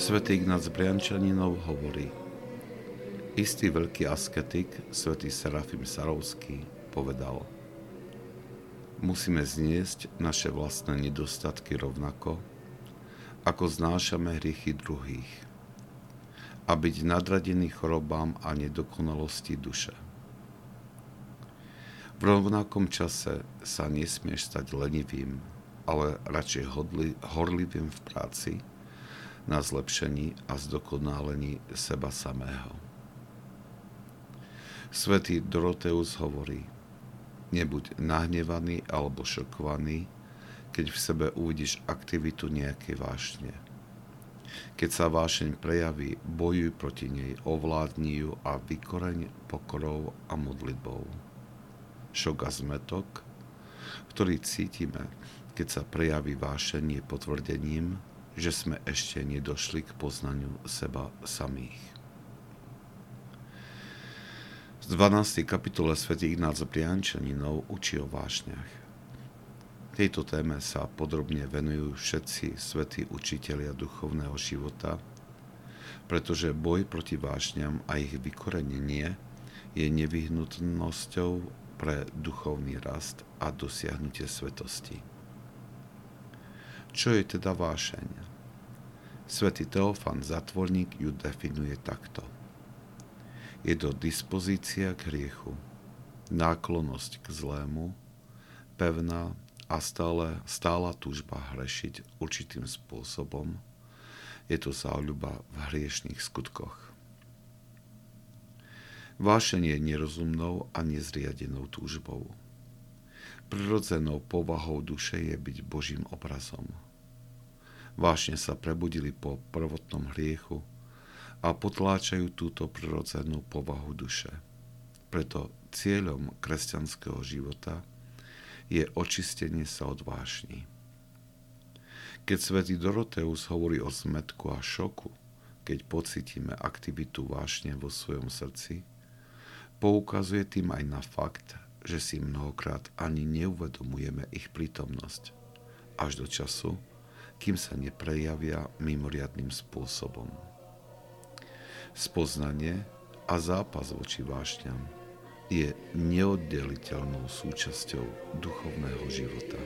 Svetý Ignác Briančaninov hovorí, istý veľký asketik, svätý Serafim Sarovský, povedal, musíme zniesť naše vlastné nedostatky rovnako, ako znášame hriechy druhých a byť nadradený chorobám a nedokonalosti duše. V rovnakom čase sa nesmieš stať lenivým, ale radšej horlivým v práci, na zlepšení a zdokonálení seba samého. Svetý Doroteus hovorí, nebuď nahnevaný alebo šokovaný, keď v sebe uvidíš aktivitu nejakej vášne. Keď sa vášeň prejaví, bojuj proti nej, ovládni ju a vykoreň pokorou a modlitbou. Šok a zmetok, ktorý cítime, keď sa prejaví vášenie potvrdením, že sme ešte nedošli k poznaniu seba samých. Z 12. kapitole Sv. Ignác Briančaninov učí o vášňach. Tejto téme sa podrobne venujú všetci svätí učitelia duchovného života, pretože boj proti vášňam a ich vykorenenie je nevyhnutnosťou pre duchovný rast a dosiahnutie svetosti. Čo je teda vášeň? Svetý Teofan Zatvorník ju definuje takto. Je to dispozícia k hriechu, náklonosť k zlému, pevná a stále, stála túžba hrešiť určitým spôsobom. Je to záľuba v hriešných skutkoch. Vášenie je nerozumnou a nezriadenou túžbou Prirodzenou povahou duše je byť Božím obrazom. Vášne sa prebudili po prvotnom hriechu a potláčajú túto prirodzenú povahu duše. Preto cieľom kresťanského života je očistenie sa od vášni. Keď svätý Doroteus hovorí o zmetku a šoku, keď pocítime aktivitu vášne vo svojom srdci, poukazuje tým aj na fakt, že si mnohokrát ani neuvedomujeme ich prítomnosť až do času, kým sa neprejavia mimoriadným spôsobom. Spoznanie a zápas voči vášňam je neoddeliteľnou súčasťou duchovného života.